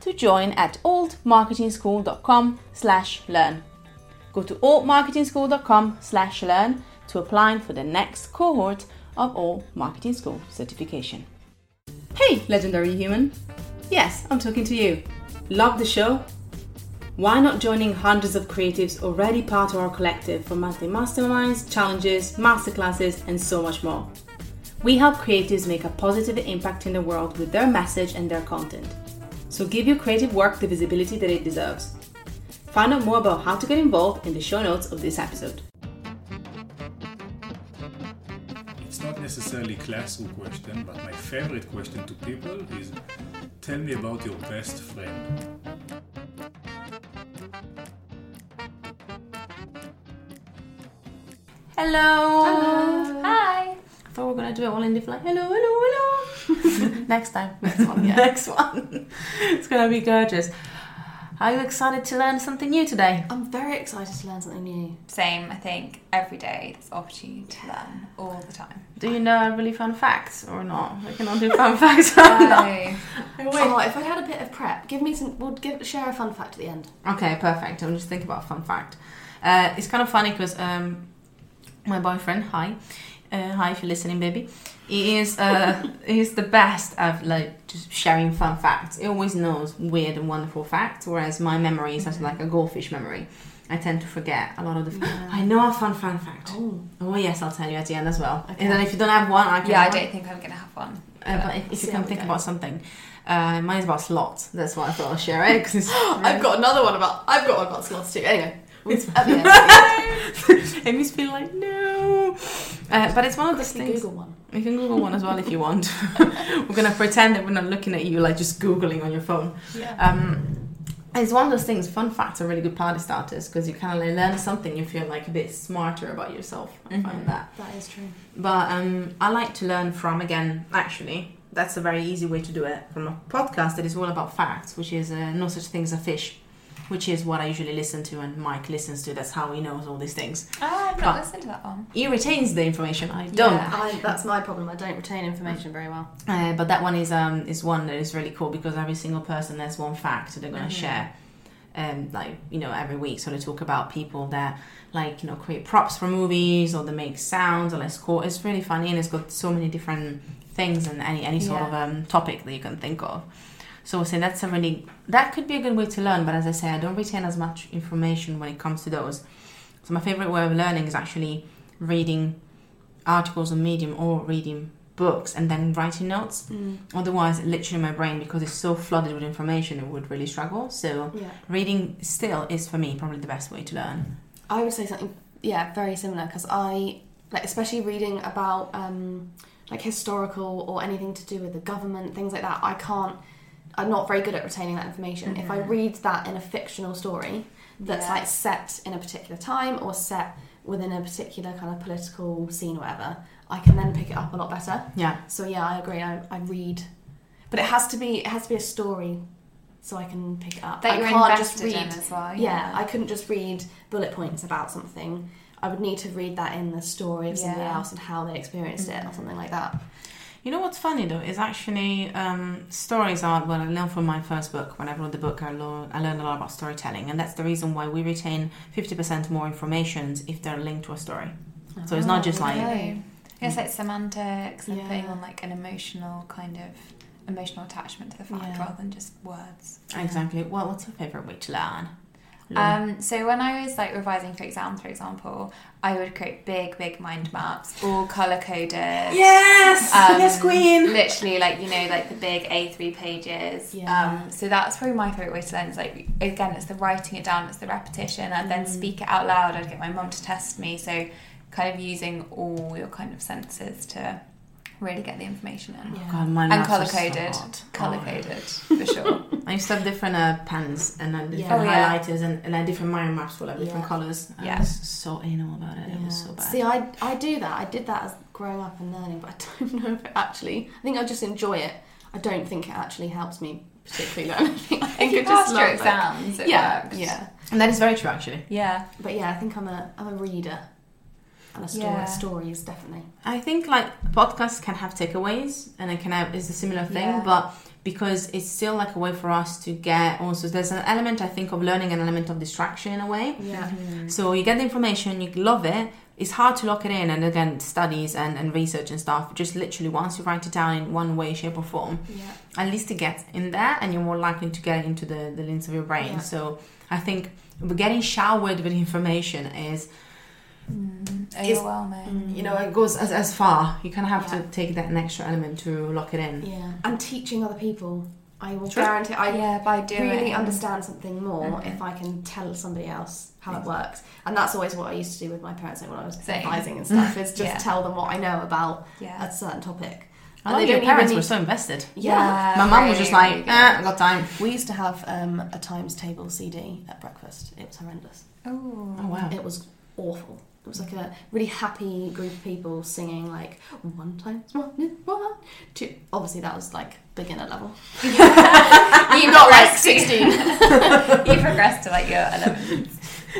to join at altmarketingschool.com slash learn. Go to altmarketingschool.com slash learn to apply for the next cohort of Alt Marketing School certification. Hey, legendary human. Yes, I'm talking to you. Love the show? Why not joining hundreds of creatives already part of our collective for monthly masterminds, challenges, masterclasses, and so much more? We help creatives make a positive impact in the world with their message and their content. So give your creative work the visibility that it deserves. Find out more about how to get involved in the show notes of this episode. It's not necessarily a classroom question, but my favorite question to people is tell me about your best friend. Hello. Hello. Hi. I thought we were gonna do it all in different like hello, hello, hello. Next time. Next one. Yeah. Next one. It's gonna be gorgeous. Are you excited to learn something new today? I'm very excited to learn something new. Same, I think every day there's opportunity to learn all the time. Do you know a really fun facts or not? We cannot do fun facts. no. Wait. Oh, if I had a bit of prep, give me some. We'll give share a fun fact at the end. Okay, perfect. I'm just thinking about a fun fact. Uh, it's kind of funny because um, my boyfriend, hi, uh, hi if you're listening, baby. He is uh, he's the best at like just sharing fun facts. He always knows weird and wonderful facts, whereas my memory is just like a goldfish memory. I tend to forget a lot of the. Yeah. I know a fun fun fact. Oh, Oh yes, I'll tell you at the end as well. Okay. And then if you don't have one, I can. Yeah, I don't think I'm gonna have one. Uh, but if, if you can think about something, uh, mine is about slots. That's why I thought I'll share it because it's. I've got another one about. I've got one about slots too. Anyway, It's end. Amy's feeling like no, uh, but it's one of those things. Google one. You can Google one as well if you want. we're gonna pretend that we're not looking at you, like just googling on your phone. Yeah. Um, it's one of those things. Fun facts are really good party starters because you kind of like learn something. You feel like a bit smarter about yourself. I Mhm. find that. That is true. But um, I like to learn from again. Actually, that's a very easy way to do it. From a podcast that is all about facts, which is uh, no such thing as a fish, which is what I usually listen to and Mike listens to. That's how he knows all these things. Oh, I've But- not listened to that one. He retains the information. I don't. Yeah. I, that's my problem. I don't retain information very well. Uh, but that one is um is one that is really cool because every single person has one fact that they're gonna Mhm. share, um like you know every week. So they talk about people that like you know create props for movies or they make sounds or like score. It's really funny and it's got so many different things and any any sort Yeah. of um topic that you can think of. So I say that's a really that could be a good way to learn. But as I say, I don't retain as much information when it comes to those. So my favorite way of learning is actually reading articles on Medium or reading books and then writing notes. Otherwise, literally my brain, because it's so flooded with information, it would really struggle. So Yeah. reading still is for me probably the best way to learn. I would say something, yeah, very similar because I like, especially reading about um, like historical or anything to do with the government, things like that. I can't. I'm not very good at retaining that information. If I Mhm. read that in a fictional story that's Yeah. like set in a particular time or set within a particular kind of political scene or whatever, I can then pick it up a lot better. Yeah, So yeah, I agree. I, I read, but it has to be it has to be a story, so I can pick it up. That I you're can't just read. as well. Yeah, I couldn't just read bullet points about something. I would need to read that in the story of somebody Yeah. else and how they experienced it or something like that. You know what's funny though is actually um, stories are well I learned from my first book when I wrote the book I learned, I learned a lot about storytelling and that's the reason why we retain 50% more information if they're linked to a story so it's not just like Really? It's like semantics and Yeah. putting on like an emotional kind of emotional attachment to the fact Yeah. rather than just words. exactly well what's your favorite way to learn Um, so when I was like revising for exams, for example, I would create big, big mind maps, all color coded. Yes, Um, yes, Queen. Literally, like you know, like the big A3 pages. Yeah. Um, so that's probably my favorite way to learn. Is like again, it's the writing it down, it's the repetition, and Mm. then speak it out loud. I'd get my mum to test me. So kind of using all your kind of senses to really get the information in. Yeah. God, my And color was so coded, color Oh. coded for sure. I used to have different uh, pens and then different Yeah. Oh, yeah. highlighters and, and then different mind maps for like different Yeah. colours. I Yeah. was so anal about it. It was so bad. See, I, I do that. I did that as growing up and learning, but I don't know if it actually. I think I just enjoy it. I don't think it actually helps me particularly learn anything. I If think you it just passed your love it. exams, it Yeah, worked. yeah. and that is very true, actually. Yeah. But yeah, I think I'm a I'm a reader, and a story Yeah. stories definitely. I think like podcasts can have takeaways and it can have is a similar thing, Yeah. but because it's still like a way for us to get also there's an element I think of learning an element of distraction in a way. Yeah. Mm-hmm. So you get the information, you love it. It's hard to lock it in, and again, studies and, and research and stuff. Just literally, once you write it down in one way, shape, or form, Yeah. at least it gets in there, and you're more likely to get it into the, the lens of your brain. Yeah. So I think getting showered with information is, Overwhelming. you know, it goes as, as far. You kind of have Yeah. to take that an extra element to lock it in. Yeah. And teaching other people, I will True. guarantee. I yeah, by doing really understand something more Mhm. if I can tell somebody else how it works. And that's always what I used to do with my parents like when I was Same. advising and stuff, is just Yeah. tell them what I know about Yeah. a certain topic. I And love they your parents even were so invested. Yeah. My mum was just like, really eh, good. I got time. We used to have um, a times table CD at breakfast. It was horrendous. Oh. Oh wow. It was awful. It was like a really happy group of people singing like one times one is one, two. Obviously, that was like beginner level. you got like 16. you progressed to like your 11.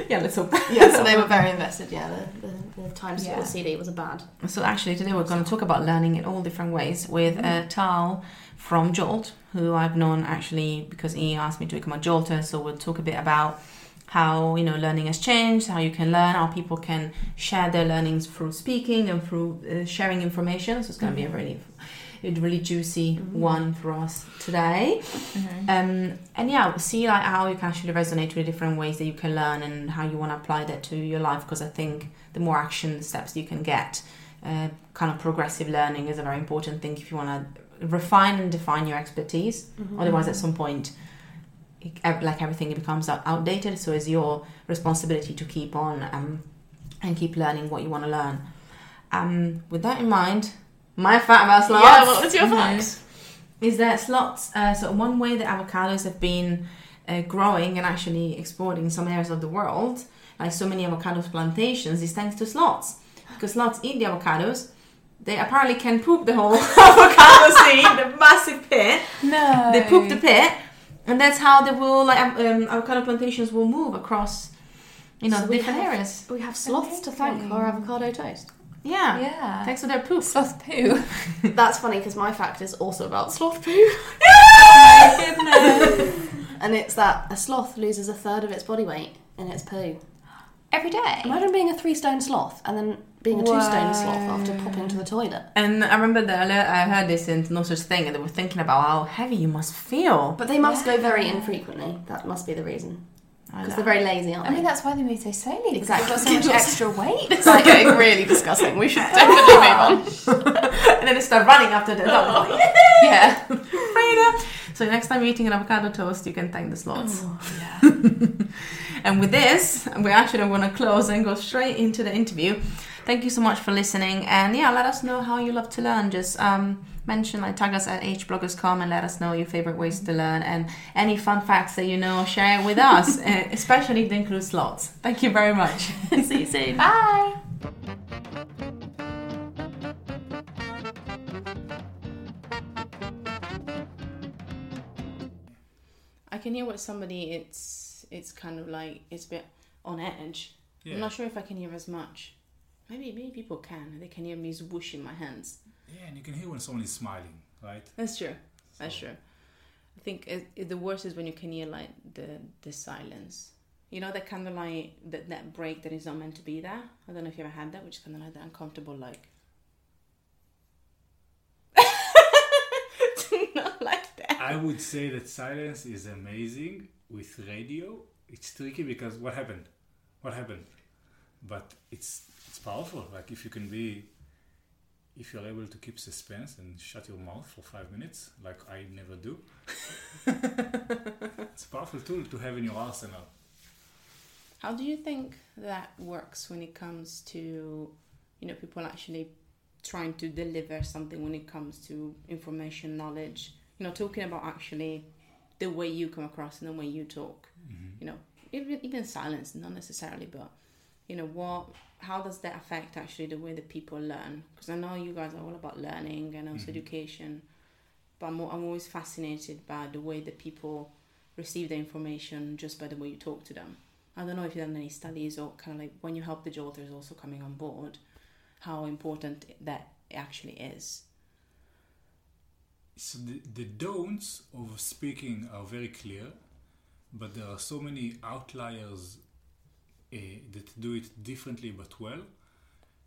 Yeah, let's yeah, so they were very invested. Yeah, the, the, the times Yeah. table CD was a bad. So actually today we're going to talk about learning in all different ways with uh, Tal from Jolt, who I've known actually because he asked me to become a Jolter. So we'll talk a bit about how you know learning has changed, how you can learn, how people can share their learnings through speaking and through uh, sharing information. So it's going to be a really, a really juicy one for us today. Um, and yeah, see like how you can actually resonate with different ways that you can learn and how you want to apply that to your life. Because I think the more action steps you can get, uh, kind of progressive learning is a very important thing if you want to refine and define your expertise. Otherwise, at some point, like everything, it becomes outdated. So it's your responsibility to keep on um, and keep learning what you want to learn. Um, with that in mind, my fact about slots. Yeah, what was your fact? Is that slots? Uh, so one way that avocados have been uh, growing and actually exporting in some areas of the world, like so many avocado plantations, is thanks to slots. Because slots eat the avocados. They apparently can poop the whole avocado seed, the massive pit. No. They poop the pit, and that's how they will like um, avocado plantations will move across, you know, So we different have- areas. We have sloths to thank for our avocado toast. Yeah. Yeah. Thanks for their poop. Sloth poo. That's funny because my fact is also about sloth poo. and it's that a sloth loses a third of its body weight in its poo. Every day. Imagine being a three stone sloth and then being a two stone sloth after popping to the toilet. And I remember that I I heard this in No Such Thing, and they were thinking about how heavy you must feel. But they must go very infrequently. That must be the reason. Because they're very lazy, aren't they? I mean, that's why they move so slowly. Exactly. Because they've got so much extra weight. It's like getting really disgusting. We should definitely move on. and then they start running after the dog. Oh. Like, yeah. Frida. So next time you're eating an avocado toast, you can thank the slots. yeah. Oh, and with this, we're actually going to close and go straight into the interview. Thank you so much for listening, and yeah, let us know how you love to learn. Just um, mention, like, tag us at hbloggers.com and let us know your favorite ways to learn and any fun facts that you know. Share it with us, eh, especially if they include slots. Thank you very much. See you soon. Bye. I can hear what somebody it's it's kind of like it's a bit on edge. I'm not sure if I can hear as much. Maybe maybe people can. They can hear me whoosh in my hands. Yeah, and you can hear when someone is smiling, right? That's true. That's true. I think it, it, the worst is when you can hear like the the silence. You know that kind of like that that break that is not meant to be there. I don't know if you ever had that, which is kind of like that uncomfortable like. not like that. I would say that silence is amazing with radio, it's tricky because what happened? What happened? But it's it's powerful. Like if you can be, if you're able to keep suspense and shut your mouth for five minutes, like I never do. it's a powerful tool to have in your arsenal. How do you think that works when it comes to, you know, people actually trying to deliver something when it comes to information, knowledge? You know, talking about actually the way you come across and the way you talk. Mm-hmm. You know, even even silence, not necessarily, but you know what? How does that affect actually the way that people learn? Because I know you guys are all about learning and also Mhm. education, but I'm, I'm always fascinated by the way that people receive the information just by the way you talk to them. I don't know if you've done any studies or kind of like when you help the jolters also coming on board, how important that actually is. So the, the don'ts of speaking are very clear, but there are so many outliers Eh, that do it differently but well.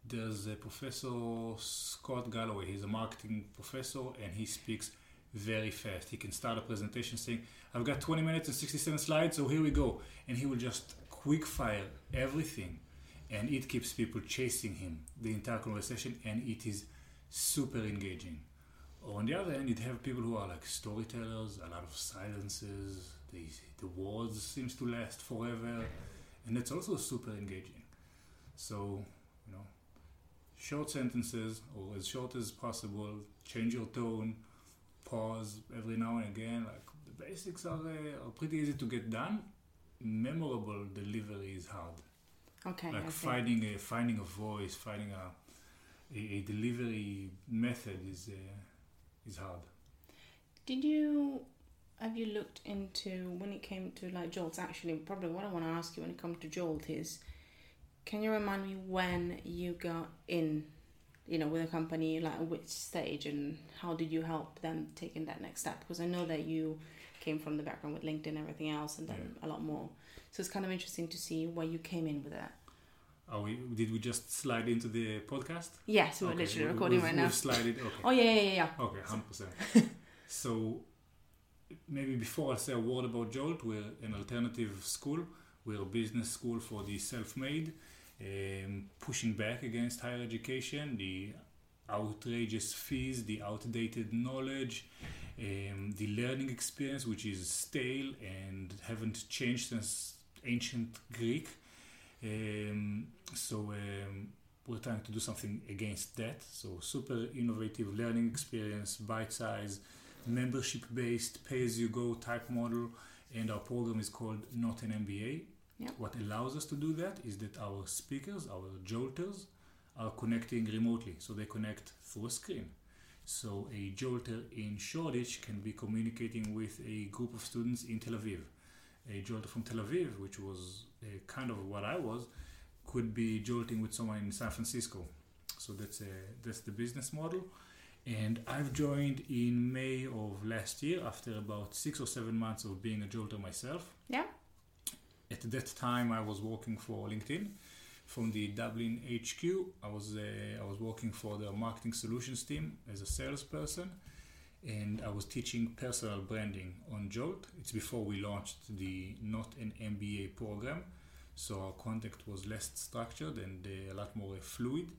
There's a professor Scott Galloway. He's a marketing professor, and he speaks very fast. He can start a presentation saying, "I've got 20 minutes and 67 slides, so here we go," and he will just quick fire everything, and it keeps people chasing him the entire conversation, and it is super engaging. On the other hand, you'd have people who are like storytellers, a lot of silences, the, the words seems to last forever, and it's also super engaging. So, you know, short sentences, or as short as possible, change your tone, pause every now and again. Like the basics are, uh, are pretty easy to get done. Memorable delivery is hard. Okay. Like okay. finding a finding a voice, finding a a, a delivery method is uh, is hard. Did you have you looked into when it came to like jolts? Actually, probably what I want to ask you when it comes to jolt is, can you remind me when you got in, you know, with a company, like which stage, and how did you help them taking that next step? Because I know that you came from the background with LinkedIn and everything else, and done a lot more. So it's kind of interesting to see where you came in with that. Are we? Did we just slide into the podcast? Yes, we're Okay, literally recording we've- right now. We've slided. Okay. Oh yeah, yeah, yeah, yeah. Okay, hundred percent. So maybe before I say a word about Jolt, we're an alternative school. We're a business school for the self-made, um, pushing back against higher education, the outrageous fees, the outdated knowledge, um, the learning experience, which is stale and haven't changed since ancient Greek. Um, so um, we're trying to do something against that. So super innovative learning experience, bite size, membership based, pay as you go type model, and our program is called Not an MBA. Yeah. What allows us to do that is that our speakers, our jolters, are connecting remotely. So they connect through a screen. So a jolter in Shoreditch can be communicating with a group of students in Tel Aviv. A jolter from Tel Aviv, which was uh, kind of what I was, could be jolting with someone in San Francisco. So that's a, that's the business model. And I've joined in May of last year after about six or seven months of being a jolter myself. Yeah. At that time, I was working for LinkedIn from the Dublin HQ. I was uh, I was working for the marketing solutions team as a salesperson, and I was teaching personal branding on Jolt. It's before we launched the Not an MBA program, so our contact was less structured and uh, a lot more fluid.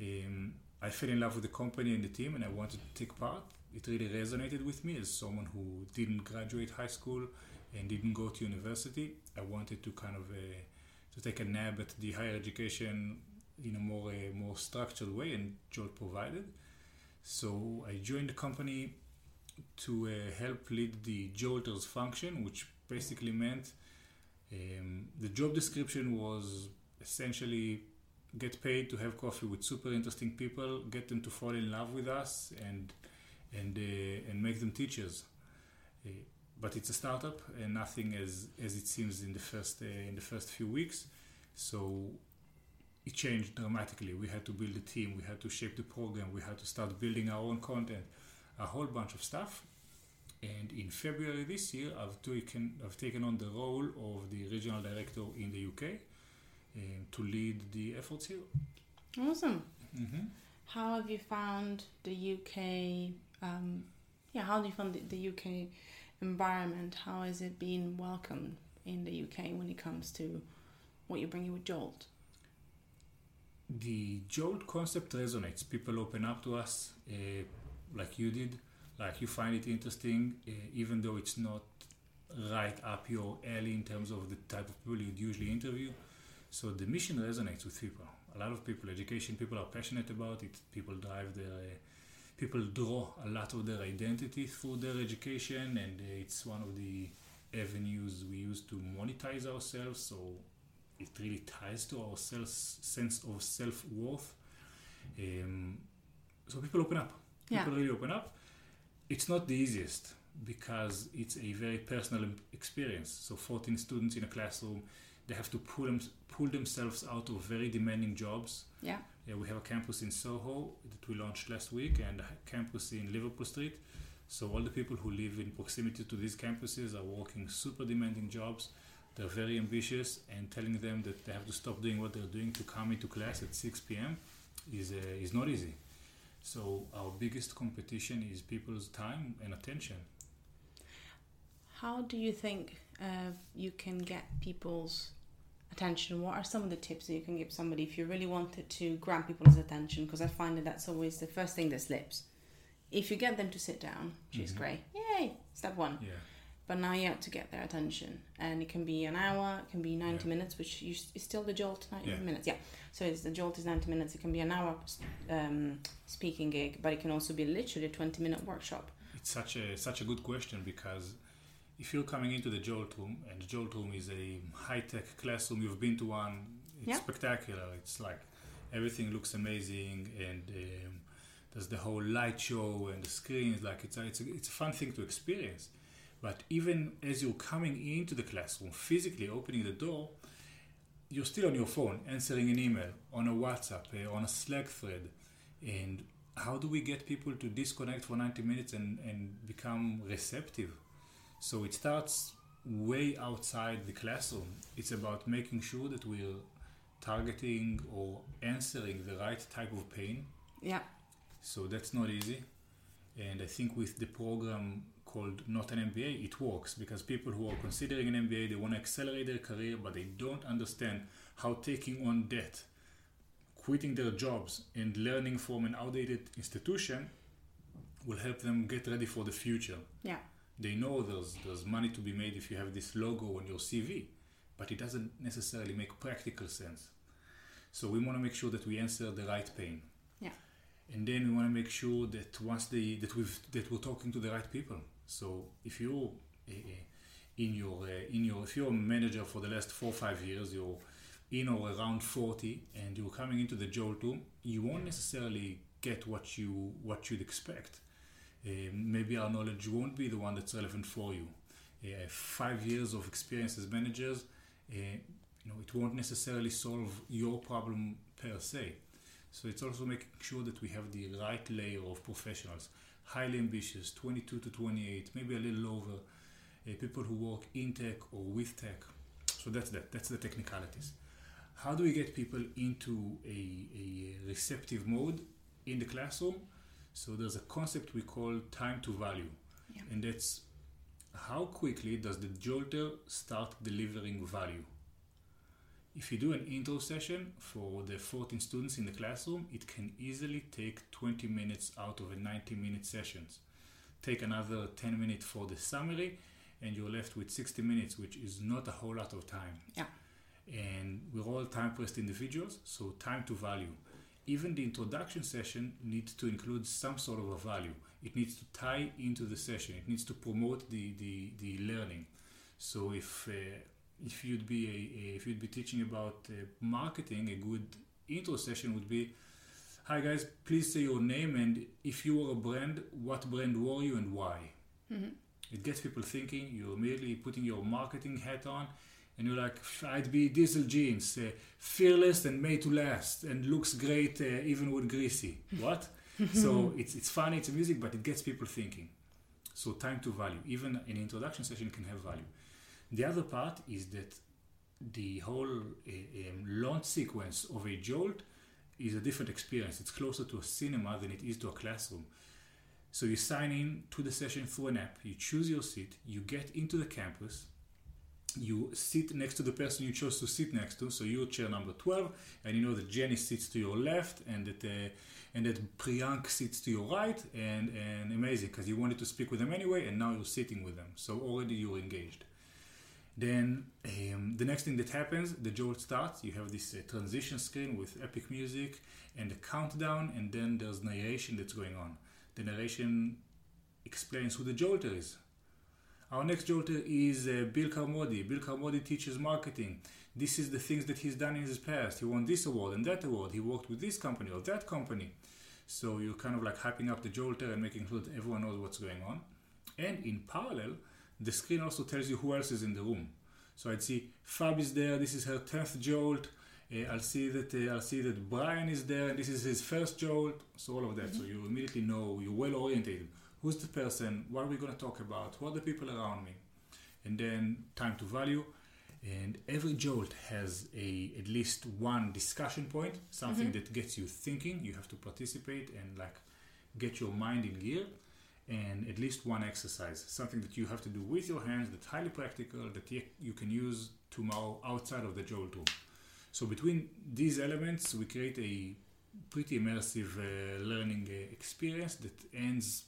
Um, I fell in love with the company and the team, and I wanted to take part. It really resonated with me as someone who didn't graduate high school and didn't go to university. I wanted to kind of uh, to take a nab at the higher education in a more uh, more structured way, and Jolt provided. So I joined the company to uh, help lead the Jolters function, which basically meant um, the job description was essentially get paid to have coffee with super interesting people, get them to fall in love with us, and and uh, and make them teachers. Uh, but it's a startup, and nothing as as it seems in the first uh, in the first few weeks. So it changed dramatically. We had to build a team, we had to shape the program, we had to start building our own content, a whole bunch of stuff. And in February this year, I've taken I've taken on the role of the regional director in the UK um, to lead the efforts here. Awesome. Mm-hmm. How have you found the UK? Um, yeah, how do you find the, the UK environment? How has it been welcomed in the UK when it comes to what you're bringing with Jolt? The Jolt concept resonates. People open up to us, uh, like you did, like you find it interesting, uh, even though it's not right up your alley in terms of the type of people you'd usually interview. So the mission resonates with people. A lot of people, education people are passionate about it. People drive their, uh, people draw a lot of their identity through their education, and it's one of the avenues we use to monetize ourselves. So it really ties to our self, sense of self worth. Um, so people open up. Yeah. People really open up. It's not the easiest because it's a very personal experience. So 14 students in a classroom, they have to pull, them, pull themselves out of very demanding jobs. Yeah. Yeah, we have a campus in Soho that we launched last week and a campus in Liverpool Street. So all the people who live in proximity to these campuses are working super demanding jobs. They're very ambitious and telling them that they have to stop doing what they're doing to come into class at 6 p.m. is uh, is not easy. So our biggest competition is people's time and attention. How do you think uh, you can get people's attention? What are some of the tips that you can give somebody if you really wanted to grab people's attention? Because I find that that's always the first thing that slips. If you get them to sit down, which is Mhm. great, yay, step one. Yeah. But now you have to get their attention, and it can be an hour, it can be ninety Yeah. minutes, which you, is still the jolt ninety Yeah. minutes. Yeah. So it's the jolt is ninety minutes. It can be an hour um, speaking gig, but it can also be literally a twenty minute workshop. It's such a such a good question because if you're coming into the Jolt room and the Jolt room is a high tech classroom, you've been to one, it's Yeah. spectacular. It's like everything looks amazing and um, there's the whole light show and the screens. Like it's a, it's a, it's a fun thing to experience. But even as you're coming into the classroom, physically opening the door, you're still on your phone, answering an email, on a WhatsApp, uh, on a Slack thread. And how do we get people to disconnect for 90 minutes and, and become receptive? So it starts way outside the classroom. It's about making sure that we're targeting or answering the right type of pain. Yeah. So that's not easy. And I think with the program called Not an MBA, it works because people who are considering an MBA, they want to accelerate their career, but they don't understand how taking on debt, quitting their jobs, and learning from an outdated institution will help them get ready for the future. Yeah. They know there's, there's money to be made if you have this logo on your CV, but it doesn't necessarily make practical sense. So we want to make sure that we answer the right pain. Yeah. And then we want to make sure that once they that we've that we're talking to the right people. So if you're uh, in your uh, in your if you're a manager for the last four or five years, you're in or around 40 and you're coming into the jolt room, you won't necessarily get what you what you'd expect. Uh, maybe our knowledge won't be the one that's relevant for you. Uh, five years of experience as managers, uh, you know, it won't necessarily solve your problem per se. So it's also making sure that we have the right layer of professionals, highly ambitious, 22 to 28, maybe a little over, uh, people who work in tech or with tech. So that's that. That's the technicalities. How do we get people into a, a receptive mode in the classroom? So there's a concept we call time to value, Yeah. and that's how quickly does the jolter start delivering value. If you do an intro session for the 14 students in the classroom, it can easily take 20 minutes out of a 90 minute sessions. Take another 10 minutes for the summary, and you're left with 60 minutes, which is not a whole lot of time. Yeah. And we're all time pressed individuals, so time to value. Even the introduction session needs to include some sort of a value. It needs to tie into the session. It needs to promote the, the, the learning. So if uh, if you'd be a, a, if you'd be teaching about uh, marketing, a good intro session would be, "Hi guys, please say your name and if you were a brand, what brand were you and why?" Mhm. It gets people thinking. You're immediately putting your marketing hat on, and you're like, "I'd be Diesel Jeans, uh, fearless and made to last, and looks great uh, even when greasy." What? so it's it's funny, it's music, but it gets people thinking. So time to value. Even an introduction session can have value. The other part is that the whole uh, um, launch sequence of a jolt is a different experience. It's closer to a cinema than it is to a classroom. So you sign in to the session through an app, you choose your seat, you get into the campus, you sit next to the person you chose to sit next to. So you're chair number 12, and you know that Jenny sits to your left, and that uh, and that Priyank sits to your right, and and amazing because you wanted to speak with them anyway, and now you're sitting with them. So already you're engaged. Then um, the next thing that happens, the jolt starts. You have this uh, transition screen with epic music and a countdown, and then there's narration that's going on. The narration explains who the jolter is. Our next jolter is uh, Bill Carmody. Bill Carmody teaches marketing. This is the things that he's done in his past. He won this award and that award. He worked with this company or that company. So you're kind of like hyping up the jolter and making sure that everyone knows what's going on. And in parallel, the screen also tells you who else is in the room. So I'd see Fab is there. This is her tenth jolt. Uh, I'll see that uh, I'll see that Brian is there. and This is his first jolt. So all of that. Mm-hmm. So you immediately know you're well orientated who's the person, what are we going to talk about, who are the people around me, and then time to value. And every jolt has a at least one discussion point, something mm-hmm. that gets you thinking. You have to participate and like get your mind in gear. And at least one exercise, something that you have to do with your hands, that's highly practical, that you can use tomorrow outside of the jolt room. So between these elements, we create a pretty immersive uh, learning uh, experience that ends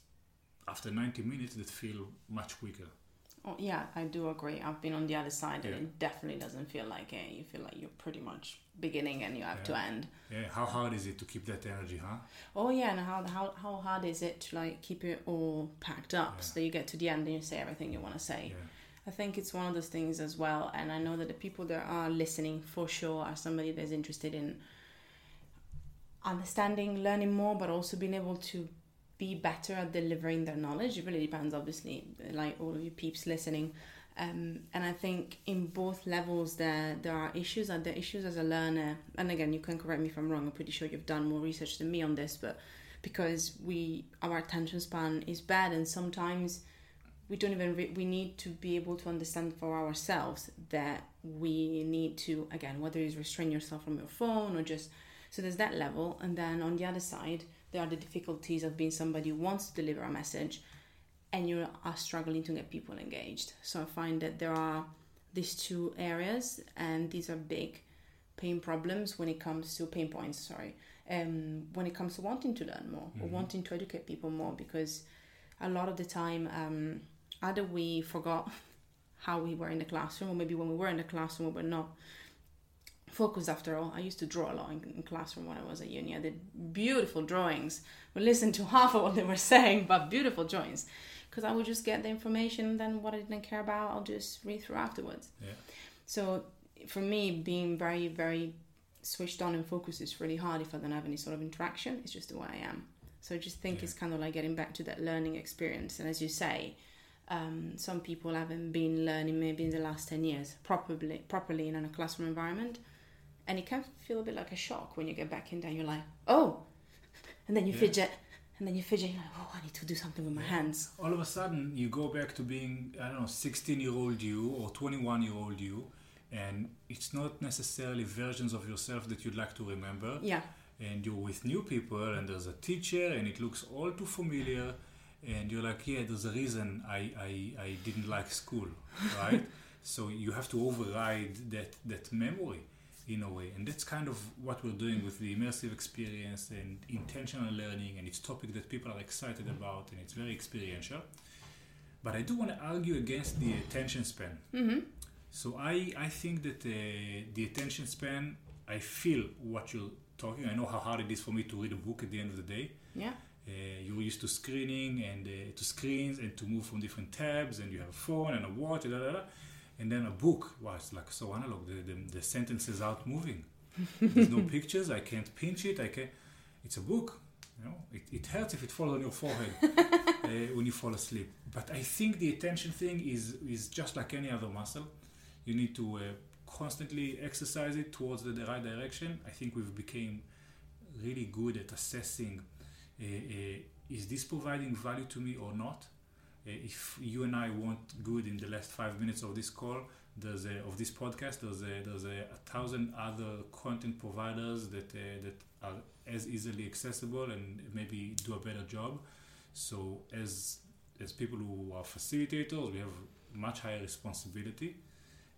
after 90 minutes that feel much quicker. Oh, yeah, I do agree. I've been on the other side, yeah. and it definitely doesn't feel like it. You feel like you're pretty much beginning and you have yeah. to end. Yeah, how hard is it to keep that energy, huh? Oh yeah, and how how how hard is it to like keep it all packed up yeah. so you get to the end and you say everything you want to say. I think it's one of those things as well, and I know that the people that are listening for sure are somebody that's interested in understanding, learning more, but also being able to be better at delivering their knowledge. It really depends, obviously, like all of you peeps listening. Um, and I think in both levels there there are issues and the issues as a learner. And again, you can correct me if I'm wrong. I'm pretty sure you've done more research than me on this, but because we our attention span is bad, and sometimes we don't even re- we need to be able to understand for ourselves that we need to again whether it's restrain yourself from your phone or just so there's that level, and then on the other side there are the difficulties of being somebody who wants to deliver a message and you are struggling to get people engaged. So I find that there are these two areas, and these are big pain problems when it comes to pain points. Sorry, um, when it comes to wanting to learn more mm-hmm. or wanting to educate people more, because a lot of the time, um, either we forgot how we were in the classroom, or maybe when we were in the classroom, we were not focus after all. I used to draw a lot in, in classroom when I was at uni. I did beautiful drawings. We listened to half of what they were saying, but beautiful drawings. Because I would just get the information and then what I didn't care about, I'll just read through afterwards. Yeah. So for me, being very, very switched on and focused is really hard if I don't have any sort of interaction. It's just the way I am. So I just think yeah. it's kind of like getting back to that learning experience. And as you say, um, some people haven't been learning maybe in the last 10 years properly properly in a classroom environment and it can feel a bit like a shock when you get back in there. You're like, oh, and then you yeah. fidget, and then you fidget. You're like, oh, I need to do something with my hands. All of a sudden, you go back to being I don't know, 16 year old you or 21 year old you, and it's not necessarily versions of yourself that you'd like to remember. Yeah. And you're with new people, and there's a teacher, and it looks all too familiar. And you're like, yeah, there's a reason I, I, I didn't like school, right? so you have to override that, that memory in a way. And that's kind of what we're doing with the immersive experience and intentional learning, and it's topic that people are excited about, and it's very experiential. But I do want to argue against the attention span. Mm-hmm. So I, I think that uh, the attention span, I feel what you're talking. I know how hard it is for me to read a book at the end of the day. Yeah. Uh, you're used to screening and uh, to screens and to move from different tabs, and you have a phone and a watch, da, da, da and then a book wow it's like so analog. The, the, the sentences out moving. There's no pictures. I can't pinch it. I can't it's a book you know. It, it hurts if it falls on your forehead uh, when you fall asleep. But i think the attention thing is is just like any other muscle. You need to uh, constantly exercise it towards the, the, right direction. I think we've became really good at assessing uh, uh is this providing value to me or not Uh, if you and I want good in the last five minutes of this call, there's a, uh, of this podcast, there's a, there's a, a thousand other content providers that uh, that are as easily accessible and maybe do a better job. So as as people who are facilitators, we have much higher responsibility.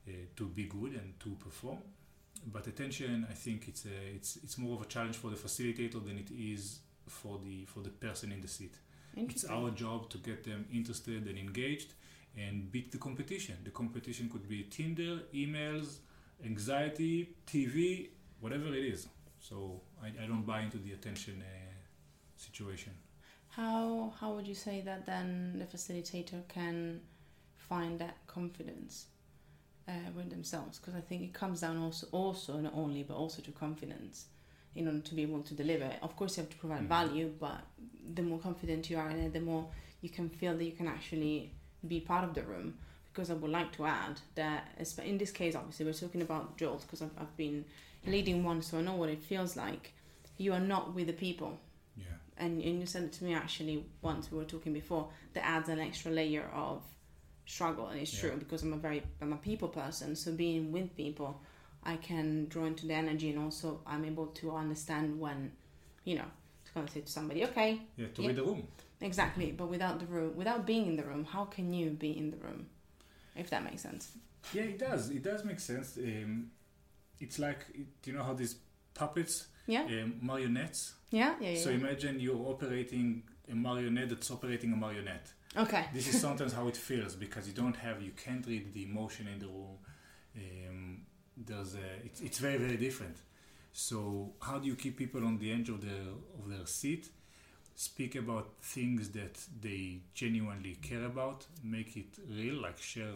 uh, to be good and to perform. But attention, I think it's a, it's it's more of a challenge for the facilitator than it is for the for the person in the seat. It's our job to get them interested and engaged and beat the competition. The competition could be Tinder, emails, anxiety, TV, whatever it is. So I, I don't buy into the attention uh, situation. How how would you say that then the facilitator can find that confidence uh, with themselves? Because I think it comes down also also not only but also to confidence in order to be able to deliver. Of course, you have to provide Mhm. value, but the more confident you are in it, the more you can feel that you can actually be part of the room. Because I would like to add that in this case, obviously, we're talking about Jolt because I've, I've been leading one, so I know what it feels like. You are not with the people Yeah. and, and you said it to me actually once we were talking before that adds an extra layer of struggle and it's Yeah. true because i'm a very i'm a people person so being with people i can draw into the energy and also i'm able to understand when you know to kind of say to somebody okay Yeah, to Yeah. read the room. exactly but without the room without being in the room how can you be in the room if that makes sense Yeah, it does. It does make sense. Um, it's like, do you know how these puppets, yeah um, marionettes? yeah yeah, yeah. So imagine you're operating a marionette that's operating a marionette. okay This is sometimes how it feels because you don't have, you can't read the emotion in the room. Um, there's a, uh, it's, it's very very different. So how do you keep people on the edge of their of their seat? Speak about things that they genuinely care about. Make it real, like share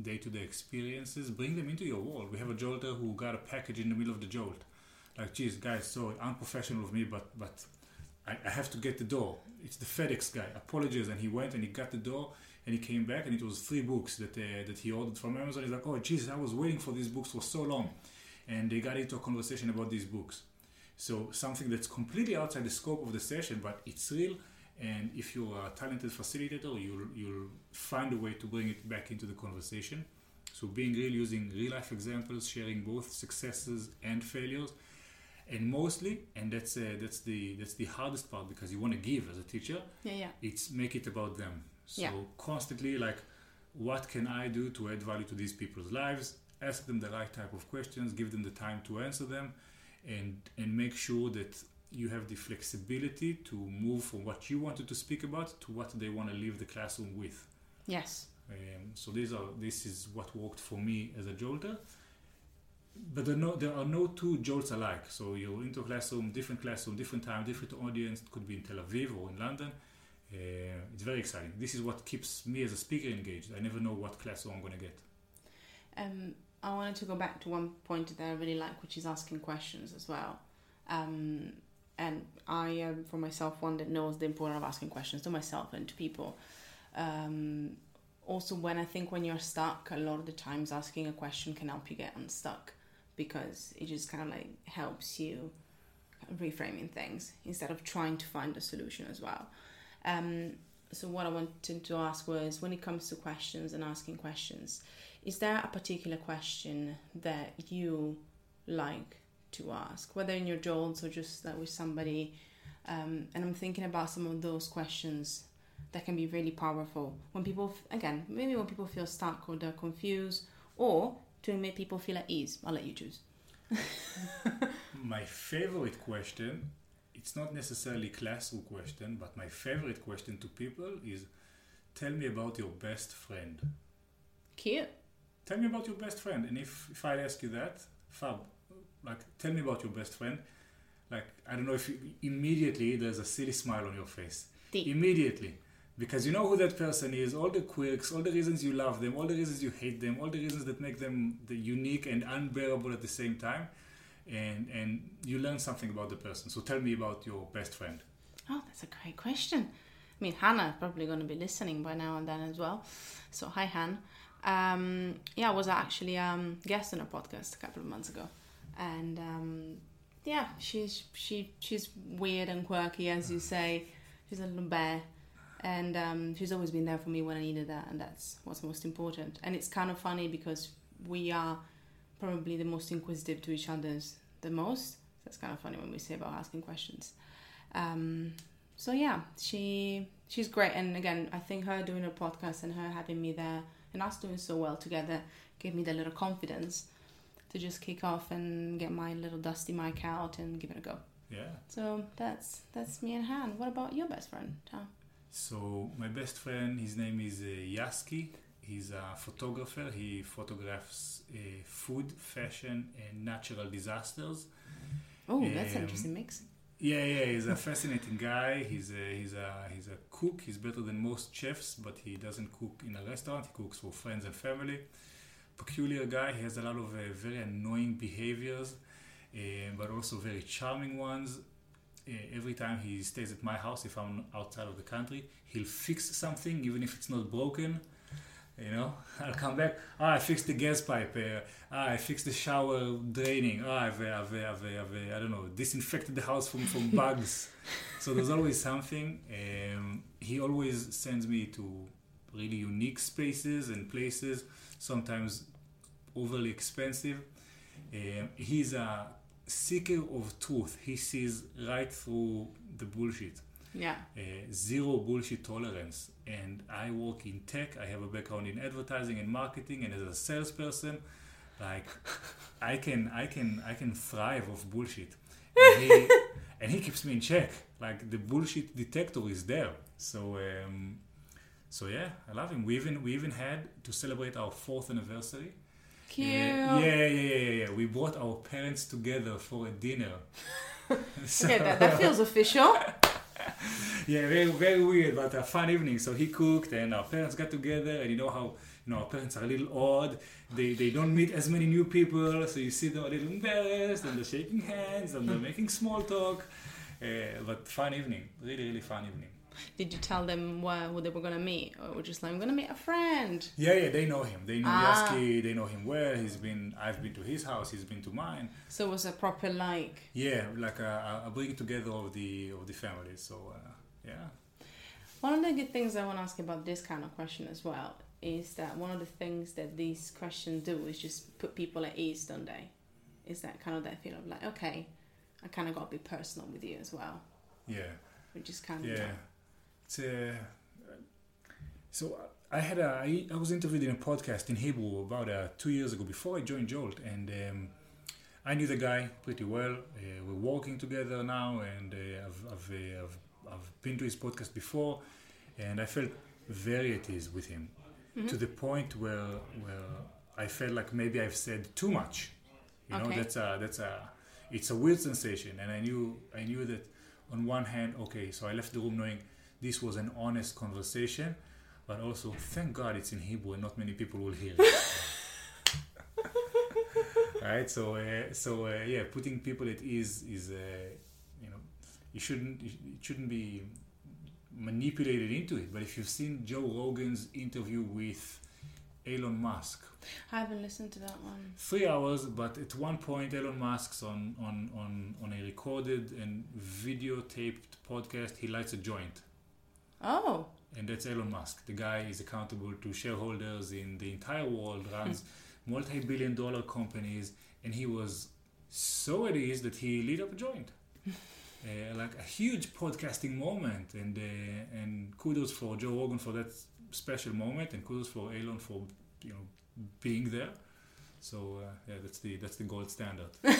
day-to-day experiences. Bring them into your world. We have a jolter who got a package in the middle of the jolt. Like, geez, guys, sorry, unprofessional of me, but but I, I have to get the door. It's the FedEx guy. Apologies, and he went and he got the door, and he came back, and it was three books that uh, that he ordered from Amazon. He's like, oh, Jesus, I was waiting for these books for so long, and they got into a conversation about these books. So something that's completely outside the scope of the session, but it's real. And if you're a talented facilitator, you'll you'll find a way to bring it back into the conversation. So being real, using real life examples, sharing both successes and failures, and mostly, and that's uh, that's the that's the hardest part because you want to give as a teacher. yeah yeah It's make it about them. So Yeah. constantly, like, what can I do to add value to these people's lives? Ask them the right type of questions, give them the time to answer them, and and make sure that you have the flexibility to move from what you wanted to speak about to what they want to leave the classroom with. yes Um, so these are this is what worked for me as a jolter. But there, are no, there are no two jolts alike. So you're into a classroom, different classroom, different time, different audience. It could be in Tel Aviv or in London. Uh, it's very exciting. This is what keeps me as a speaker engaged. I never know what class I'm going to get. Um, I wanted to go back to one point that I really like, which is asking questions as well. Um, and I am, for myself, one that knows the importance of asking questions to myself and to people. Um, also, when I think when you're stuck, a lot of the times asking a question can help you get unstuck because it just kind of like helps you reframing things instead of trying to find a solution as well. Um, so what I wanted to ask was when it comes to questions and asking questions, is there a particular question that you like to ask, whether in your jolts or just like with somebody? Um, and I'm thinking about some of those questions that can be really powerful when people, again, maybe when people feel stuck or they're confused, or to make people feel at ease. I'll let you choose. My favorite question, it's not necessarily classroom question, but my favorite question to people is, tell me about your best friend. Cute. tell me about your best friend and if if i ask you that fab like tell me about your best friend like i don't know if you, immediately there's a silly smile on your face Deep. immediately because you know who that person is all the quirks all the reasons you love them all the reasons you hate them all the reasons that make them the unique and unbearable at the same time and and you learn something about the person so tell me about your best friend Oh, that's a great question. I mean, Hannah probably going to be listening by now and then as well. So, hi, Han. Um, yeah, I was actually um, guest on a podcast a couple of months ago, and um, yeah, she's she she's weird and quirky, as you say. She's a little bear, and um, she's always been there for me when I needed that, and that's what's most important. And it's kind of funny because we are probably the most inquisitive to each other's the most. That's kind of funny when we say about asking questions. Um, so yeah, she she's great, and again, I think her doing a podcast and her having me there and us doing so well together gave me the little confidence to just kick off and get my little dusty mic out and give it a go. Yeah. So that's that's me and Han. What about your best friend, Tom? So my best friend, his name is uh, Yaski. He's a photographer. He photographs uh, food, fashion, and natural disasters. Oh, that's an Um, interesting mix. Yeah, yeah, he's a fascinating guy. He's a he's a he's a cook. He's better than most chefs, but he doesn't cook in a restaurant. He cooks for friends and family. Peculiar guy. He has a lot of uh, very annoying behaviors, uh, but also very charming ones. Uh, every time he stays at my house, if I'm outside of the country, he'll fix something, even if it's not broken. You know, I'll come back. Ah, I fixed the gas pipe. Uh, ah, I fixed the shower draining. Ah, I've, I've, I've, I've, I don't know, disinfected the house from, from bugs. so there's always something. Um, he always sends me to really unique spaces and places, sometimes overly expensive. Um, he's a seeker of truth. He sees right through the bullshit Yeah. uh, zero bullshit tolerance. And I work in tech. I have a background in advertising and marketing, and as a salesperson, like I can, I can, I can thrive off bullshit. And he, and he keeps me in check. Like the bullshit detector is there. So, um, so yeah, I love him. We even, we even had to celebrate our fourth anniversary. Cute. Yeah, yeah, yeah, yeah, yeah. We brought our parents together for a dinner. So- Okay, that, that feels official. yeah, very very weird, but a fun evening. So he cooked, and our parents got together, and you know how you know our parents are a little odd. They they don't meet as many new people, so you see them a little embarrassed, and they're shaking hands, and they're making small talk. Uh, but fun evening, really really fun evening. Did you tell them wh- who they were gonna meet, or were just like, "I'm gonna meet a friend"? Yeah, yeah, they know him. They know Ah. Yaski. They know him well. He's been. I've been to his house. He's been to mine. So it was a proper like. Yeah, like a, a bringing together of the of the family. So uh, yeah. One of the good things I want to ask about this kind of question as well is that one of the things that these questions do is just put people at ease, don't they? Is that kind of that feel of like, okay, I kind of got to be personal with you as well, Yeah. which is kind of Yeah, uh, so I had a I, I was interviewed in a podcast in Hebrew about uh, two years ago before I joined Jolt, and um, I knew the guy pretty well. Uh, we're working together now, and uh, I've I've, uh, I've I've been to his podcast before, and I felt very at ease with him to the point where where I felt like maybe I've said too much. You know, Okay. that's a that's a it's a weird sensation, and I knew I knew that on one hand, okay, so I left the room knowing this was an honest conversation, but also thank God it's in Hebrew and not many people will hear it. right? So, uh, so uh, yeah, putting people at ease is, uh, you know, you shouldn't it shouldn't be manipulated into it. But if you've seen Joe Rogan's interview with Elon Musk, I haven't listened to that one. three hours, but at one point Elon Musk's on on on on a recorded and videotaped podcast, he lights a joint. Oh, And that's Elon Musk. The guy is accountable to shareholders in the entire world, runs multi billion dollar companies, and he was so at ease that he lit up a joint. uh, like a huge podcasting moment, and uh, and kudos for Joe Rogan for that special moment, and kudos for Elon for you know being there. So uh, yeah, that's the that's the gold standard.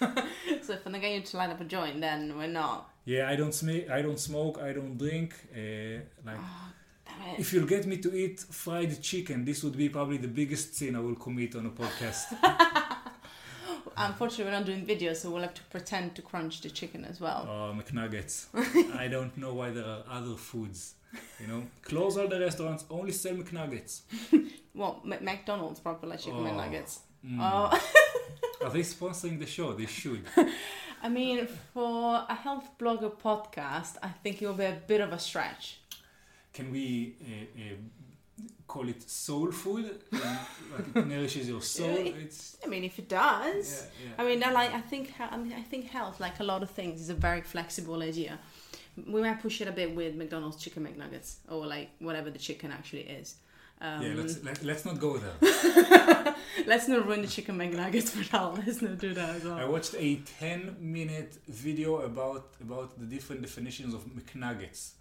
so if I'm you to light up a joint, then we're not. Yeah, I don't smoke. I don't smoke. I don't drink. Uh, like it. If you'll get me to eat fried chicken, this would be probably the biggest sin I will commit on a podcast. Unfortunately, we're not doing videos, so we'll have to pretend to crunch the chicken as well. Oh, McNuggets. I don't know why there are other foods. You know, close all the restaurants, only sell McNuggets. Well, M- McDonald's probably like chicken Oh. nuggets. Mm. Oh, Are they sponsoring the show? They should. I mean, for a health blogger podcast, I think it will be a bit of a stretch. Can we uh, uh, call it soul food? Uh, like it nourishes your soul. It- It's I mean, if it does. yeah. I mean, I like. I think. I mean, I think health, like a lot of things, is a very flexible idea. We might push it a bit with McDonald's chicken McNuggets or like whatever the chicken actually is. Um, yeah, let's let, let's not go there. let's not ruin the chicken McNuggets for now. Let's not do that as I watched a 10 minute video about about the different definitions of McNuggets.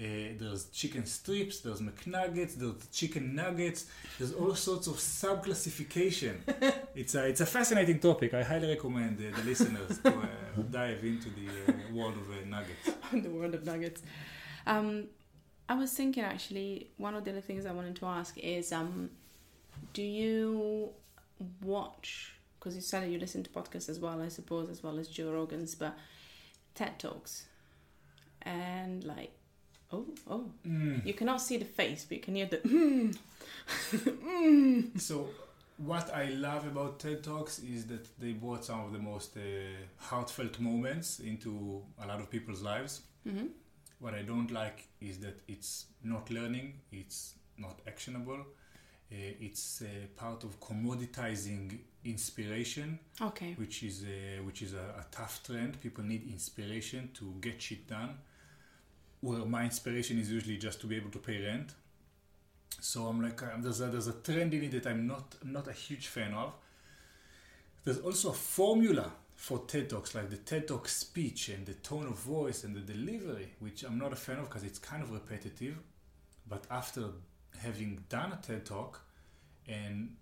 Uh, there's chicken strips, there's McNuggets, there's chicken nuggets. There's all sorts of sub-classification. it's a it's a fascinating topic. I highly recommend uh, the listeners to uh, dive into the uh, world of uh, nuggets. the world of nuggets. Um, I was thinking actually, one of the other things I wanted to ask is, um, do you watch? Because you said that you listen to podcasts as well, I suppose, as well as Joe Rogan's, but TED talks, and like, oh, oh, Mm. you cannot see the face, but you can hear the. Mm. mm. So, what I love about TED Talks is that they brought some of the most uh, heartfelt moments into a lot of people's lives. hmm What I don't like is that it's not learning, it's not actionable, uh, it's uh, part of commoditizing inspiration, Okay. which is uh, which is a, a tough trend. People need inspiration to get shit done. Where my inspiration is usually just to be able to pay rent. So I'm like, um, there's a, there's a trend in it that I'm not not a huge fan of. There's also a formula for TED Talks, like the TED Talk speech and the tone of voice and the delivery, which I'm not a fan of because it's kind of repetitive. But after having done a TED Talk, and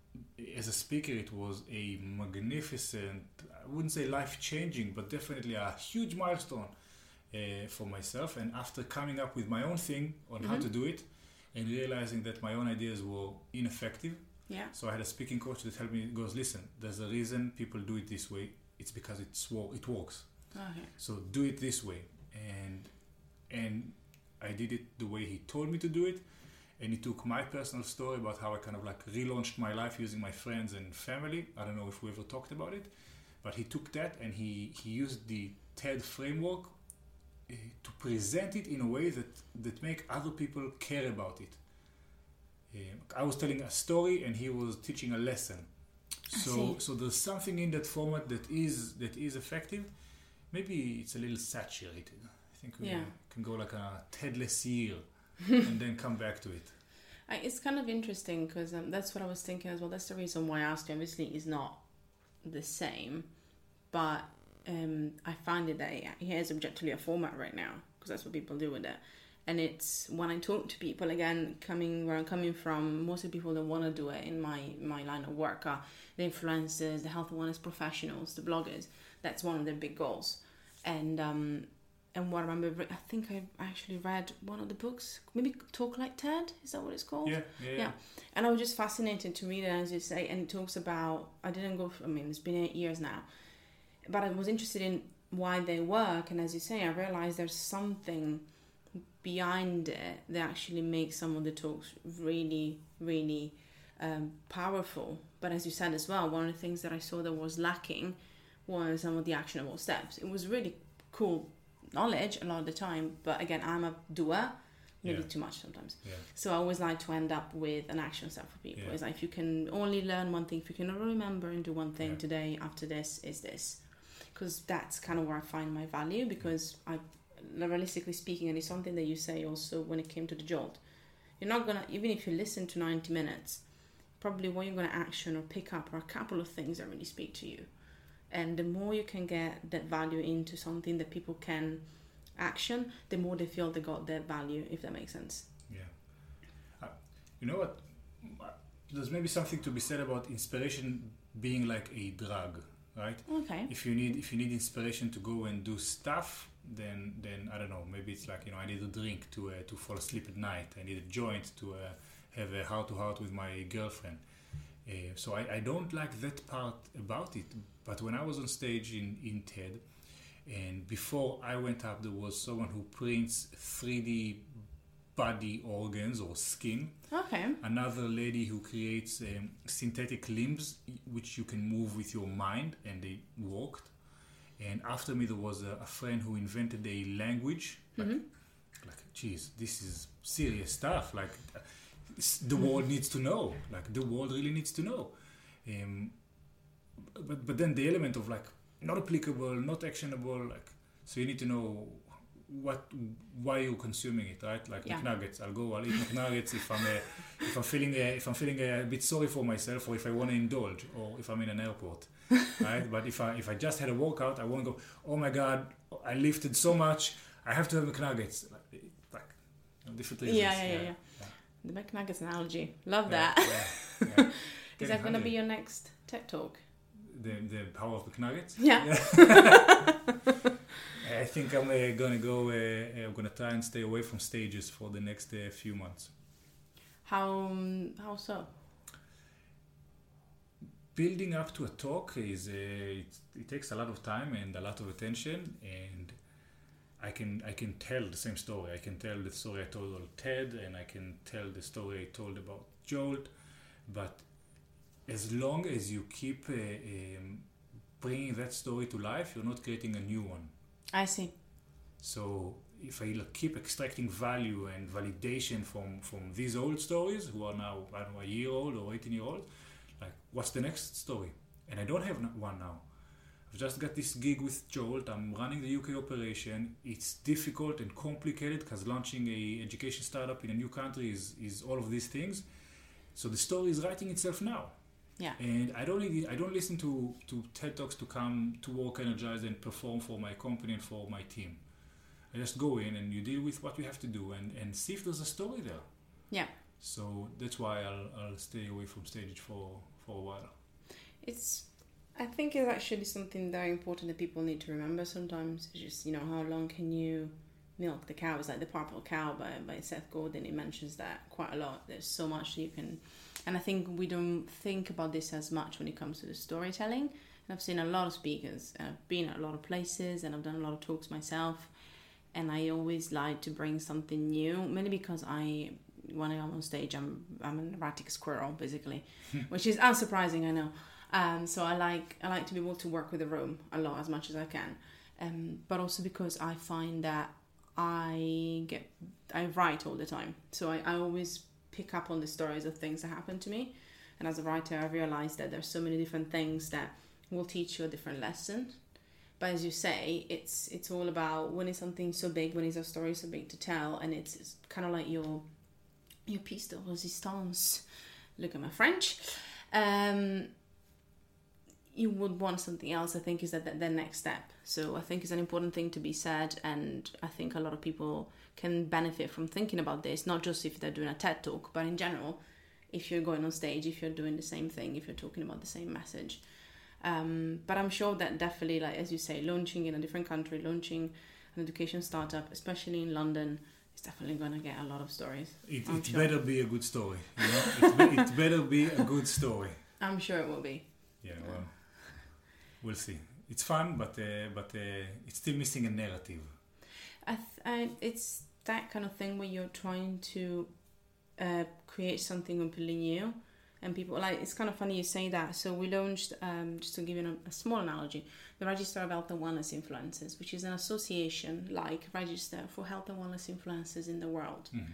as a speaker, it was a magnificent, I wouldn't say life changing, but definitely a huge milestone uh, for myself. And after coming up with my own thing on how Mhm. to do it and realizing that my own ideas were ineffective, Yeah. so I had a speaking coach that helped me, goes, listen, there's a reason people do it this way. It's because it's, it works. Okay. So do it this way, and and I did it the way he told me to do it, and he took my personal story about how I kind of like relaunched my life using my friends and family. I don't know if we ever talked about it, but he took that and he he used the TED framework uh, to present it in a way that that make other people care about it. Um, I was telling a story and he was teaching a lesson. So so there's something in that format that is that is effective. Maybe it's a little saturated. I think we Yeah. can go like a TEDless year and then come back to it. I, it's kind of interesting because um, that's what I was thinking as well. That's the reason why I asked you. Obviously, it's not the same, but um, I find it that it has objectively a format right now because that's what people do with it. And it's when I talk to people again, coming where I'm coming from, most of the people that want to do it in my my line of work are the influencers, the health and wellness professionals, the bloggers. That's one of their big goals. And um, and what I remember, I think I actually read one of the books, maybe Talk Like Ted. Is that what it's called? Yeah, yeah, yeah. Yeah. And I was just fascinated to read it, as you say, and it talks about. I didn't go. For, I mean, it's been eight years now, but I was interested in why they work, and as you say, I realized there's something behind it that actually makes some of the talks really, really um, powerful. But as you said as well, one of the things that I saw that was lacking was some of the actionable steps. It was really cool knowledge a lot of the time, but again, I'm a doer, maybe Yeah. too much sometimes. yeah. So I always like to end up with an action step for people. Yeah. It's like if you can only learn one thing, if you can only remember and do one thing today, after this is this, because that's kind of where I find my value. Because I, realistically speaking, and it's something that you say also when it came to the jolt, you're not gonna even if you listen to ninety minutes, probably what you're gonna action or pick up are a couple of things that really speak to you, and the more you can get that value into something that people can action, the more they feel they got that value. If that makes sense. Yeah. Uh, you know what? Uh, There's maybe something to be said about inspiration being like a drug, right? Okay. If you need if you need inspiration to go and do stuff, then then I don't know. Maybe it's like you know I need a drink to uh, to fall asleep at night. I need a joint to uh, have a heart to heart with my girlfriend. Uh, so I, I don't like that part about it. But when I was on stage in in TED, and before I went up, there was someone who prints 3D body organs or skin. Okay. Another lady who creates um, synthetic limbs which you can move with your mind, and they worked. And after me, there was a, a friend who invented a language. Like, like, geez, this is serious stuff. Like, the world needs to know. Like, the world really needs to know. Um, but but then the element of like not applicable, not actionable. Like, so you need to know what why are you're consuming it, right? Like Yeah. McNuggets. I'll go. I'll eat McNuggets if I'm uh, if I'm feeling uh, if I'm feeling a bit sorry for myself, or if I want to indulge, or if I'm in an airport, right? But if I if I just had a workout, I won't go. Oh my God, I lifted so much. I have to have McNuggets. Like, like different Yeah, reasons. yeah, yeah, yeah. The McNuggets analogy. Love Yeah, that. yeah, yeah. Is that going to be your next TED talk? The the power of the nuggets? Yeah. I think I'm uh, gonna go. Uh, I'm gonna try and stay away from stages for the next uh, few months. How um, how so? Building up to a talk is uh, it, it takes a lot of time and a lot of attention, and I can I can tell the same story. I can tell the story I told on TED, and I can tell the story I told about Jolt, but as long as you keep uh, um, bringing that story to life, you're not creating a new one. I see. So if I keep extracting value and validation from from these old stories, who are now I don't know a year old or eighteen year old, like what's the next story? And I don't have one now. I've just got this gig with Jolt. I'm running the UK operation. It's difficult and complicated because launching a education startup in a new country is is all of these things. So the story is writing itself now. Yeah. And I don't I don't listen to, to TED Talks to come to work energized and perform for my company and for my team. I just go in and you deal with what you have to do and, and see if there's a story there. Yeah. So that's why I'll, I'll stay away from stage for, for a while. It's. I think it's actually something very important that people need to remember sometimes. It's just you know how long can you milk the cow? is like the purple cow by by Seth Godin. He mentions that quite a lot. There's so much you can, and I think we don't think about this as much when it comes to the storytelling. And I've seen a lot of speakers, and I've been at a lot of places, and I've done a lot of talks myself. And I always like to bring something new, mainly because I, when I'm on stage, I'm I'm an erratic squirrel basically, which is unsurprising, I know. Um, so I like I like to be able to work with the room a lot as much as I can, um, but also because I find that I get I write all the time, so I, I always pick up on the stories of things that happen to me, and as a writer, I realize that there's so many different things that will teach you a different lesson. But as you say, it's it's all about when is something so big, when is a story so big to tell, and it's, it's kind of like your your piece de resistance. Look at my French. Um, you would want something else. I think is that the, the next step. So I think it's an important thing to be said, and I think a lot of people can benefit from thinking about this. Not just if they're doing a TED talk, but in general, if you're going on stage, if you're doing the same thing, if you're talking about the same message. Um, but I'm sure that definitely, like as you say, launching in a different country, launching an education startup, especially in London, is definitely going to get a lot of stories. It, it sure. better be a good story. You know? it, be, it better be a good story. I'm sure it will be. Yeah, well, we'll see. It's fun, but uh, but uh, it's still missing a narrative. I, th- I it's that kind of thing where you're trying to uh, create something completely new, and people like it's kind of funny you say that. So we launched, um, just to give you a, a small analogy, the Register of Health and Wellness Influencers, which is an association like Register for Health and Wellness Influencers in the world. Mhm.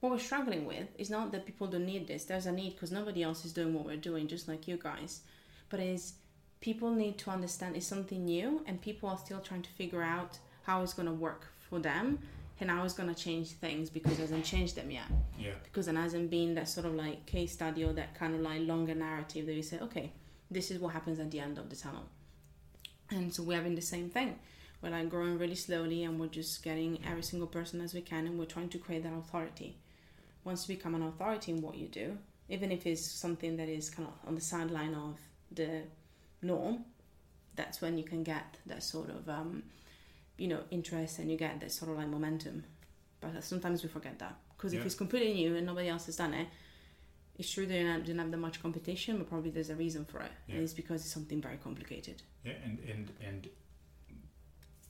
What we're struggling with is not that people don't need this. There's a need because nobody else is doing what we're doing, just like you guys. But is people need to understand it's something new, and people are still trying to figure out how it's going to work for them and how it's going to change things because it hasn't changed them yet. Yeah, Because it hasn't been that sort of like case study or that kind of like longer narrative that you say, okay, this is what happens at the end of the tunnel. And so we're having the same thing. We're like growing really slowly and we're just getting every single person as we can and we're trying to create that authority. Once you become an authority in what you do, even if it's something that is kind of on the sideline of the norm, that's when you can get that sort of, um, you know, interest and you get that sort of like momentum. But sometimes we forget that because if it's completely new and nobody else has done it, it's true they didn't have, didn't have that much competition, but probably there's a reason for it. And it's because it's something very complicated. yeah, and and and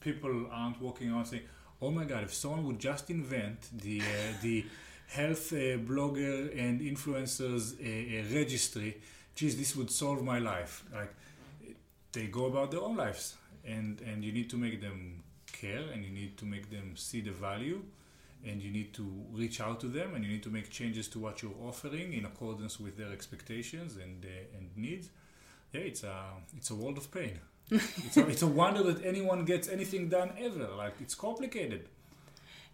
people aren't walking around saying, "Oh my God, if someone would just invent the uh, the health uh, blogger and influencers uh, uh, registry, geez, this would solve my life." Like they go about their own lives, and and you need to make them care, and you need to make them see the value. And you need to reach out to them, and you need to make changes to what you're offering in accordance with their expectations and uh, and needs. Yeah, it's a it's a world of pain. it's, a, it's a wonder that anyone gets anything done ever. Like it's complicated.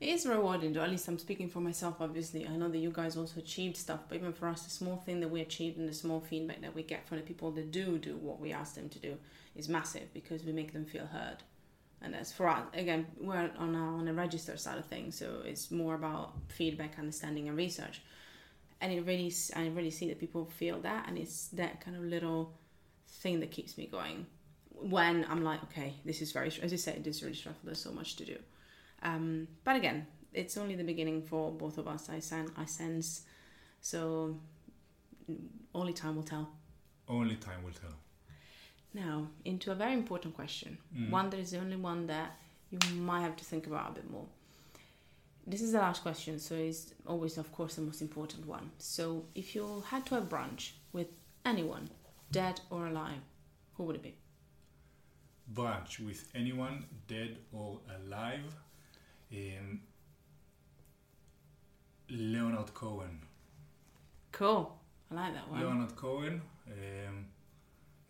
It is rewarding. At least I'm speaking for myself, obviously. I know that you guys also achieved stuff, but even for us, the small thing that we achieved and the small feedback that we get from the people that do do what we ask them to do is massive because we make them feel heard. and that's for us again we're on a, on a register side of things so it's more about feedback understanding and research and it really I really see that people feel that and it's that kind of little thing that keeps me going when i'm like okay this is very as you say this is really stressful there's so much to do um, but again it's only the beginning for both of us i sen- i sense so only time will tell Only time will tell. now, into a very important question. Mm. One that is the only one that you might have to think about a bit more. This is the last question, so it's always, of course, the most important one. So, if you had to have brunch with anyone, dead or alive, who would it be? Brunch with anyone dead or alive. Um, Leonard Cohen. Cool. I like that one. Leonard Cohen. Um,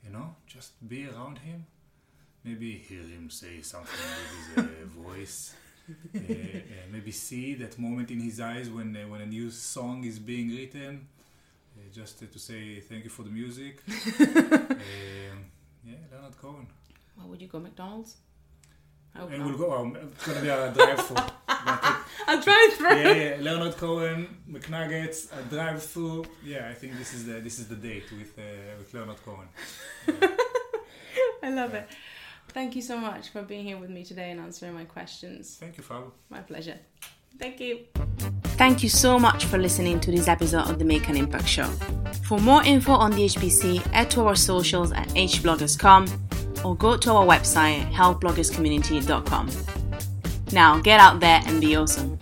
you know, just be around him. Maybe hear him say something with his uh, voice. Uh, uh, maybe see that moment in his eyes when uh, when a new song is being written. Uh, just uh, to say thank you for the music. um, yeah, Leonard Cohen. Why would you go McDonald's? Hope And not. we'll go. Um, it's gonna be a drive-through. Gonna take- I'll try it through. yeah, yeah, Leonard Cohen, McNuggets, a drive-through. Yeah, I think this is the this is the date with uh, with Leonard Cohen. I love it. Thank you so much for being here with me today and answering my questions. Thank you, Fab. My pleasure. Thank you. Thank you so much for listening to this episode of the Make an Impact Show. For more info on the HBC, head to our socials at hbloggers.com or go to our website, healthbloggerscommunity.com. Now, get out there and be awesome.